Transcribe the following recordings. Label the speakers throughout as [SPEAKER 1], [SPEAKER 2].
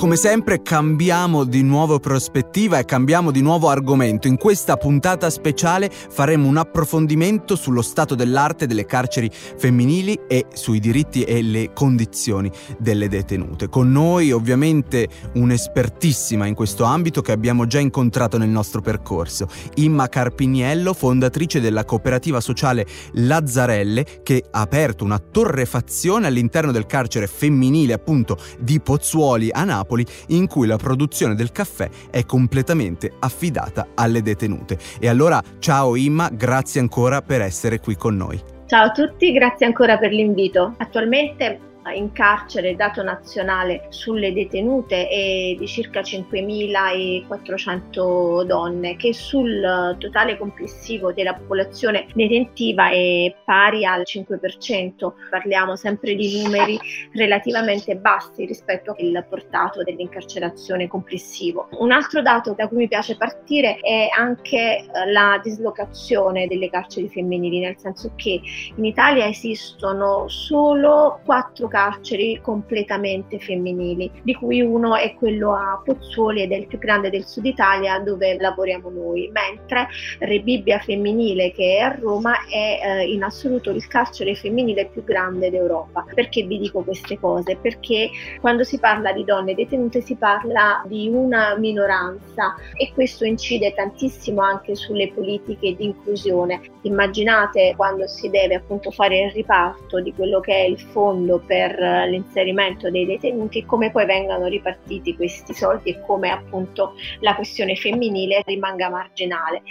[SPEAKER 1] Come sempre cambiamo di nuovo prospettiva e cambiamo di nuovo argomento. In questa puntata speciale faremo un approfondimento sullo stato dell'arte delle carceri femminili e sui diritti e le condizioni delle detenute. Con noi ovviamente un'espertissima in questo ambito che abbiamo già incontrato nel nostro percorso, Imma Carpiniello, fondatrice della cooperativa sociale Lazzarelle che ha aperto una torrefazione all'interno del carcere femminile appunto di Pozzuoli a Napoli Napoli in cui la produzione del caffè è completamente affidata alle detenute. E allora ciao Imma, grazie ancora per essere qui con noi.
[SPEAKER 2] Ciao a tutti, grazie ancora per l'invito. Attualmente in carcere, dato nazionale sulle detenute è di circa 5.400 donne, che sul totale complessivo della popolazione detentiva è pari al 5%. Parliamo sempre di numeri relativamente bassi rispetto al portato dell'incarcerazione complessivo. Un altro dato da cui mi piace partire è anche la dislocazione delle carceri femminili, nel senso che in Italia esistono solo 4 carceri completamente femminili, di cui uno è quello a Pozzuoli ed è il più grande del sud Italia dove lavoriamo noi, mentre Rebibbia femminile che è a Roma è eh, in assoluto il carcere femminile più grande d'Europa. Perché vi dico queste cose? Perché quando si parla di donne detenute si parla di una minoranza e questo incide tantissimo anche sulle politiche di inclusione. Immaginate quando si deve appunto fare il riparto di quello che è il fondo per per l'inserimento dei detenuti come poi vengano ripartiti questi soldi e come appunto la questione femminile rimanga marginale.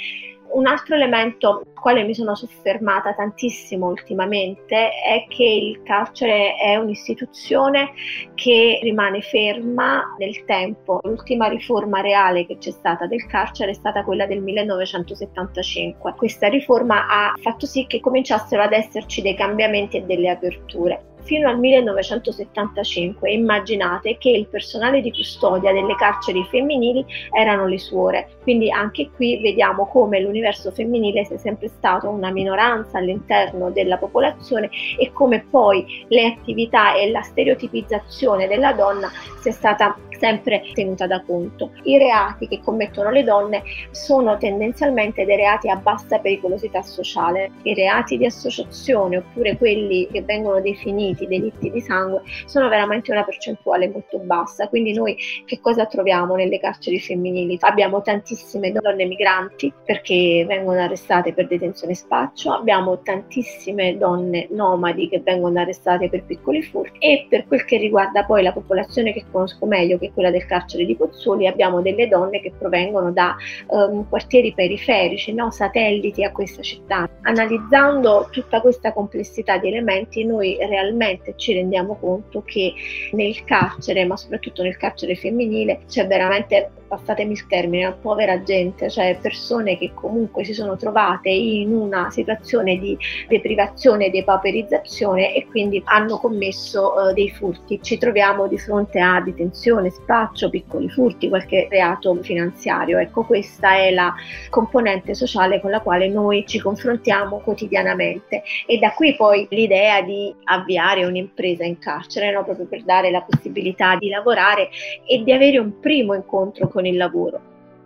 [SPEAKER 2] Un altro elemento al quale mi sono soffermata tantissimo ultimamente è che il carcere è un'istituzione che rimane ferma nel tempo. L'ultima riforma reale che c'è stata del carcere è stata quella del 1975. Questa riforma ha fatto sì che cominciassero ad esserci dei cambiamenti e delle aperture fino al 1975 immaginate che il personale di custodia delle carceri femminili erano le suore, quindi anche qui vediamo come l'universo femminile sia sempre stato una minoranza all'interno della popolazione e come poi le attività e la stereotipizzazione della donna sia stata sempre tenuta da conto. I reati che commettono le donne sono tendenzialmente dei reati a bassa pericolosità sociale. I reati di associazione oppure quelli che vengono definiti delitti di sangue sono veramente una percentuale molto bassa. Quindi noi che cosa troviamo nelle carceri femminili? Abbiamo tantissime donne migranti perché vengono arrestate per detenzione spaccio, abbiamo tantissime donne nomadi che vengono arrestate per piccoli furti e per quel che riguarda poi la popolazione che conosco meglio, che quella del carcere di Pozzuoli, abbiamo delle donne che provengono da um, quartieri periferici, no? satelliti a questa città. Analizzando tutta questa complessità di elementi, noi realmente ci rendiamo conto che nel carcere, ma soprattutto nel carcere femminile, c'è veramente passatemi il termine, povera gente, cioè persone che comunque si sono trovate in una situazione di deprivazione e depauperizzazione e quindi hanno commesso uh, dei furti. Ci troviamo di fronte a detenzione, spaccio, piccoli furti, qualche reato finanziario. Ecco, questa è la componente sociale con la quale noi ci confrontiamo quotidianamente e da qui poi l'idea di avviare un'impresa in carcere, no? proprio per dare la possibilità di lavorare e di avere un primo incontro con con il lavoro.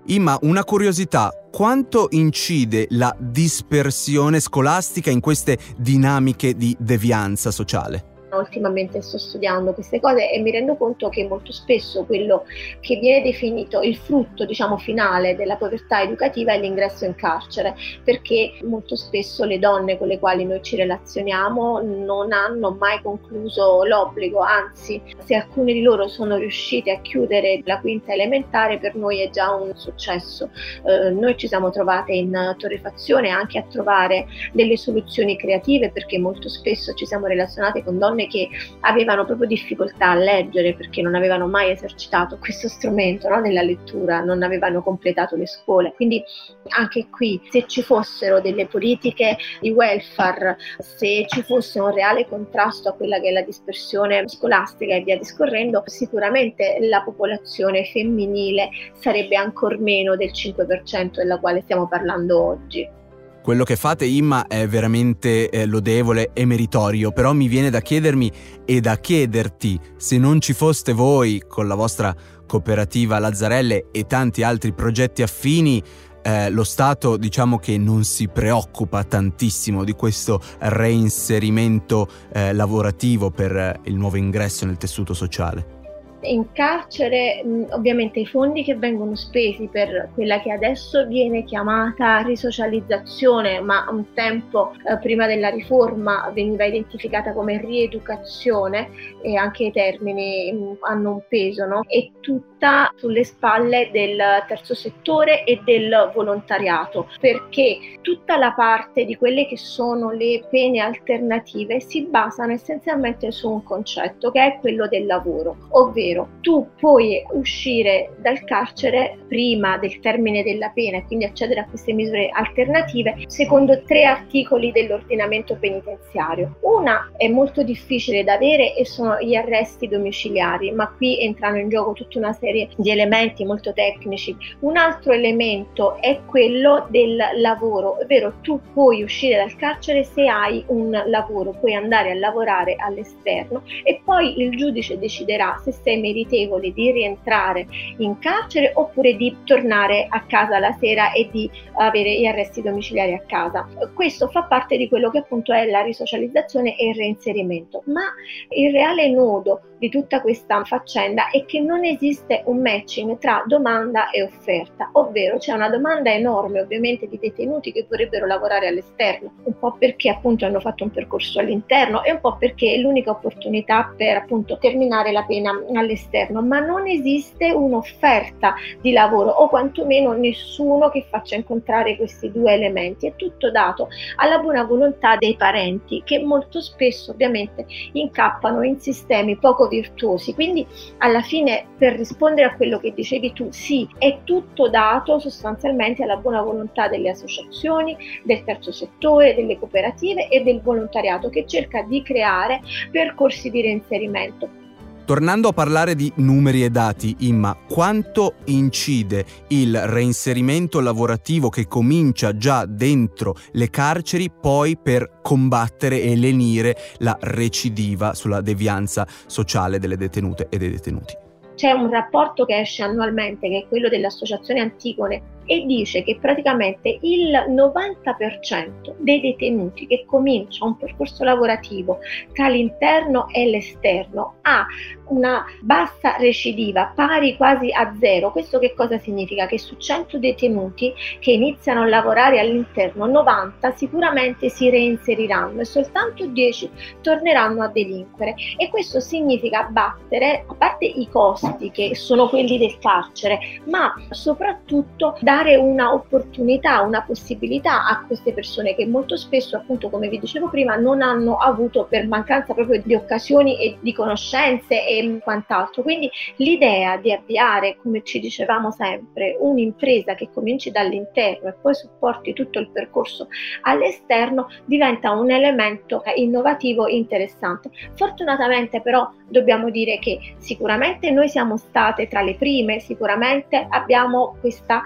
[SPEAKER 1] Imma, una curiosità, quanto incide la dispersione scolastica in queste dinamiche di devianza sociale?
[SPEAKER 2] Ultimamente sto studiando queste cose e mi rendo conto che molto spesso quello che viene definito il frutto, diciamo, finale della povertà educativa è l'ingresso in carcere, perché molto spesso le donne con le quali noi ci relazioniamo non hanno mai concluso l'obbligo, anzi, se alcune di loro sono riuscite a chiudere la quinta elementare, per noi è già un successo. Eh, noi ci siamo trovate in torrefazione anche a trovare delle soluzioni creative perché molto spesso ci siamo relazionate con donne persone che avevano proprio difficoltà a leggere perché non avevano mai esercitato questo strumento no, nella lettura, non avevano completato le scuole. Quindi anche qui, se ci fossero delle politiche di welfare, se ci fosse un reale contrasto a quella che è la dispersione scolastica e via discorrendo, sicuramente la popolazione femminile sarebbe ancora meno del 5% della quale stiamo parlando oggi.
[SPEAKER 1] Quello che fate Imma è veramente eh, lodevole e meritorio, però mi viene da chiedermi e da chiederti se non ci foste voi con la vostra cooperativa Lazzarelle e tanti altri progetti affini, eh, lo Stato diciamo che non si preoccupa tantissimo di questo reinserimento eh, lavorativo per il nuovo ingresso nel tessuto sociale.
[SPEAKER 2] In carcere ovviamente i fondi che vengono spesi per quella che adesso viene chiamata risocializzazione, ma un tempo eh, prima della riforma veniva identificata come rieducazione e anche i termini mh, hanno un peso, no? è tutta sulle spalle del terzo settore e del volontariato, perché tutta la parte di quelle che sono le pene alternative si basano essenzialmente su un concetto che è quello del lavoro, ovvero ovvero tu puoi uscire dal carcere prima del termine della pena e quindi accedere a queste misure alternative secondo tre articoli dell'ordinamento penitenziario. Una è molto difficile da avere e sono gli arresti domiciliari, ma qui entrano in gioco tutta una serie di elementi molto tecnici. Un altro elemento è quello del lavoro, ovvero tu puoi uscire dal carcere se hai un lavoro, puoi andare a lavorare all'esterno e poi il giudice deciderà se sei meritevoli di rientrare in carcere oppure di tornare a casa la sera e di avere gli arresti domiciliari a casa. Questo fa parte di quello che appunto è la risocializzazione e il reinserimento, ma il reale nodo di tutta questa faccenda è che non esiste un matching tra domanda e offerta, ovvero c'è una domanda enorme ovviamente di detenuti che vorrebbero lavorare all'esterno, un po' perché appunto hanno fatto un percorso all'interno e un po' perché è l'unica opportunità per appunto terminare la pena all'esterno all'esterno, ma non esiste un'offerta di lavoro o quantomeno nessuno che faccia incontrare questi due elementi. È tutto dato alla buona volontà dei parenti che molto spesso ovviamente incappano in sistemi poco virtuosi. Quindi alla fine per rispondere a quello che dicevi tu, sì, è tutto dato sostanzialmente alla buona volontà delle associazioni, del terzo settore, delle cooperative e del volontariato che cerca di creare percorsi di reinserimento
[SPEAKER 1] Tornando a parlare di numeri e dati, Imma, quanto incide il reinserimento lavorativo che comincia già dentro le carceri poi per combattere e lenire la recidiva sulla devianza sociale delle detenute e dei detenuti?
[SPEAKER 2] C'è un rapporto che esce annualmente, che è quello dell'Associazione Antigone e dice che praticamente il 90% dei detenuti che comincia un percorso lavorativo tra l'interno e l'esterno ha una bassa recidiva pari quasi a zero. Questo che cosa significa? Che su 100 detenuti che iniziano a lavorare all'interno, 90 sicuramente si reinseriranno e soltanto 10 torneranno a delinquere e questo significa battere a parte i costi che sono quelli del carcere, ma soprattutto da dare una opportunità, una possibilità a queste persone che molto spesso, appunto, come vi dicevo prima, non hanno avuto per mancanza proprio di occasioni e di conoscenze e quant'altro. Quindi l'idea di avviare, come ci dicevamo sempre, un'impresa che cominci dall'interno e poi supporti tutto il percorso all'esterno diventa un elemento innovativo interessante. Fortunatamente però dobbiamo dire che sicuramente noi siamo state tra le prime, sicuramente abbiamo questa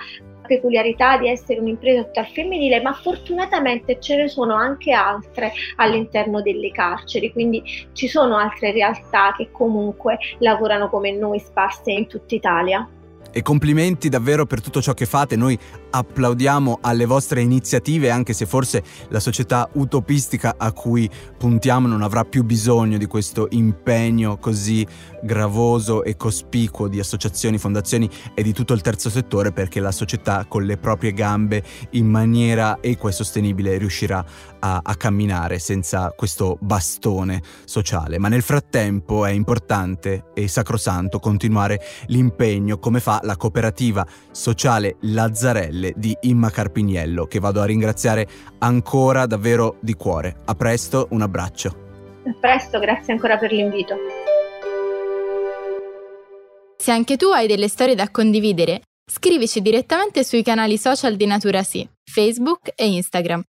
[SPEAKER 2] peculiarità di essere un'impresa tutta femminile, ma fortunatamente ce ne sono anche altre all'interno delle carceri, quindi ci sono altre realtà che comunque lavorano come noi sparse in tutta Italia.
[SPEAKER 1] E complimenti davvero per tutto ciò che fate, noi applaudiamo alle vostre iniziative anche se forse la società utopistica a cui puntiamo non avrà più bisogno di questo impegno così gravoso e cospicuo di associazioni, fondazioni e di tutto il terzo settore perché la società con le proprie gambe in maniera equa e sostenibile riuscirà a, a camminare senza questo bastone sociale. Ma nel frattempo è importante e sacrosanto continuare l'impegno come fa la cooperativa sociale Lazzarelle di Imma Carpiniello che vado a ringraziare ancora davvero di cuore. A presto, un abbraccio.
[SPEAKER 2] A presto, grazie ancora per l'invito.
[SPEAKER 3] Se anche tu hai delle storie da condividere, scrivici direttamente sui canali social di Natura Sì, Facebook e Instagram